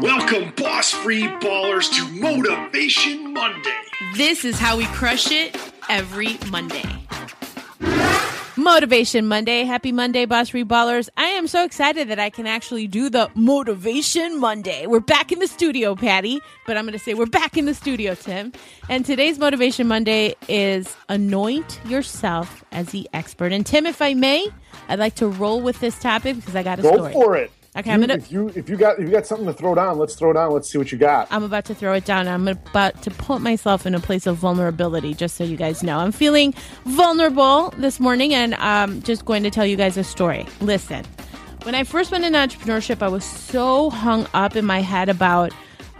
Welcome, boss free ballers, to Motivation Monday. This is how we crush it every Monday. Motivation Monday. Happy Monday, Boss Free Ballers. I am so excited that I can actually do the Motivation Monday. We're back in the studio, Patty, but I'm going to say we're back in the studio, Tim. And today's Motivation Monday is anoint yourself as the expert. And Tim, if I may, I'd like to roll with this topic because I got a Go story. for it. Okay, you, I'm gonna- If you if you got if you got something to throw down, let's throw down. Let's see what you got. I'm about to throw it down. I'm about to put myself in a place of vulnerability, just so you guys know. I'm feeling vulnerable this morning, and I'm just going to tell you guys a story. Listen, when I first went into entrepreneurship, I was so hung up in my head about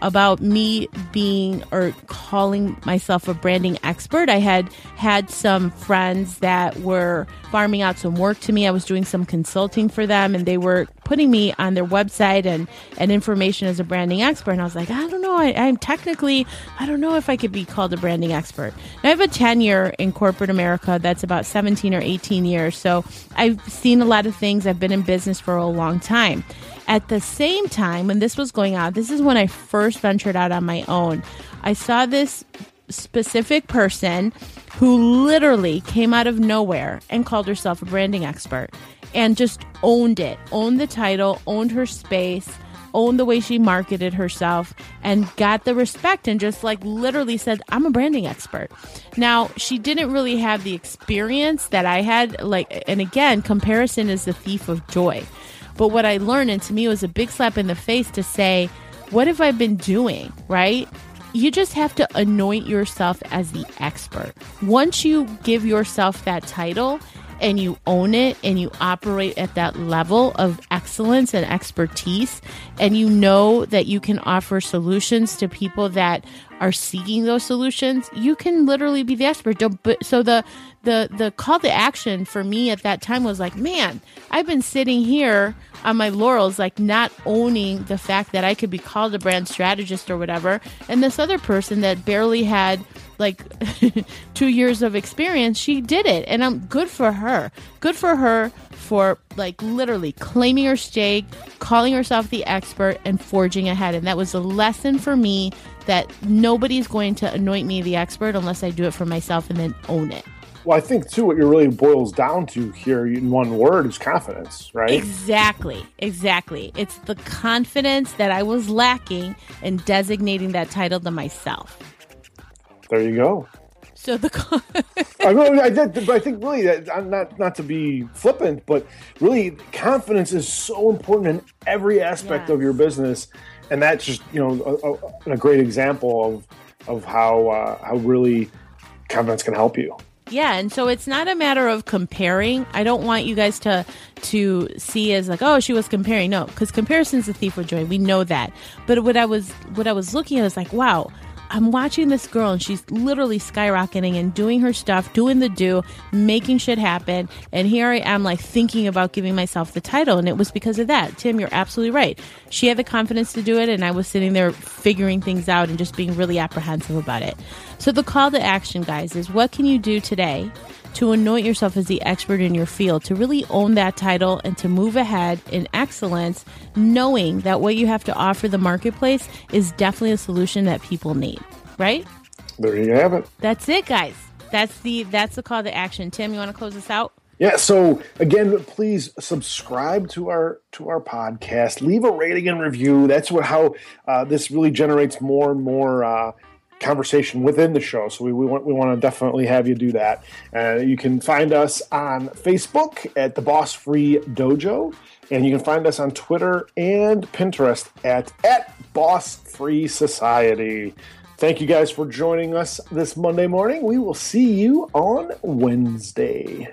about me being or calling myself a branding expert. I had had some friends that were farming out some work to me. I was doing some consulting for them and they were putting me on their website and, and information as a branding expert. And I was like, I don't know. I, I'm technically, I don't know if I could be called a branding expert. Now, I have a tenure in corporate America that's about 17 or 18 years. So I've seen a lot of things. I've been in business for a long time. At the same time, when this was going on, this is when I first ventured out on my own. I saw this specific person who literally came out of nowhere and called herself a branding expert and just owned it, owned the title, owned her space, owned the way she marketed herself, and got the respect and just like literally said, I'm a branding expert. Now, she didn't really have the experience that I had. Like, and again, comparison is the thief of joy. But what I learned, and to me, was a big slap in the face to say, What have I been doing? Right? You just have to anoint yourself as the expert. Once you give yourself that title and you own it and you operate at that level of excellence and expertise, and you know that you can offer solutions to people that are seeking those solutions, you can literally be the expert. Don't- but- So the the the call to action for me at that time was like, man, I've been sitting here on my laurels, like not owning the fact that I could be called a brand strategist or whatever, and this other person that barely had like two years of experience, she did it, and I'm good for her. Good for her for like literally claiming her stake, calling herself the expert, and forging ahead. And that was a lesson for me that nobody's going to anoint me the expert unless I do it for myself and then own it. Well, I think too, what it really boils down to here in one word is confidence, right? Exactly, exactly. It's the confidence that I was lacking in designating that title to myself. There you go. So the con- I really, I did, but I think really that I'm not not to be flippant, but really confidence is so important in every aspect of your business, and that's just you know a, a, a great example of of how uh, how really confidence can help you. Yeah, and so it's not a matter of comparing. I don't want you guys to to see as like, oh, she was comparing. No, because comparison's the thief of joy. We know that. But what I was what I was looking at was like, wow, I'm watching this girl and she's literally skyrocketing and doing her stuff, doing the do, making shit happen. And here I am like thinking about giving myself the title. And it was because of that. Tim, you're absolutely right. She had the confidence to do it and I was sitting there figuring things out and just being really apprehensive about it. So the call to action, guys, is what can you do today to anoint yourself as the expert in your field, to really own that title and to move ahead in excellence, knowing that what you have to offer the marketplace is definitely a solution that people need, right? There you have it. That's it, guys. That's the that's the call to action. Tim, you want to close this out? Yeah. So again, please subscribe to our to our podcast. Leave a rating and review. That's what how uh, this really generates more and more. Uh, conversation within the show. So we, we want we want to definitely have you do that. Uh, you can find us on facebook at the boss free dojo and you can find us on twitter and pinterest at at boss free society. Thank you guys for joining us this monday morning. We will see you on wednesday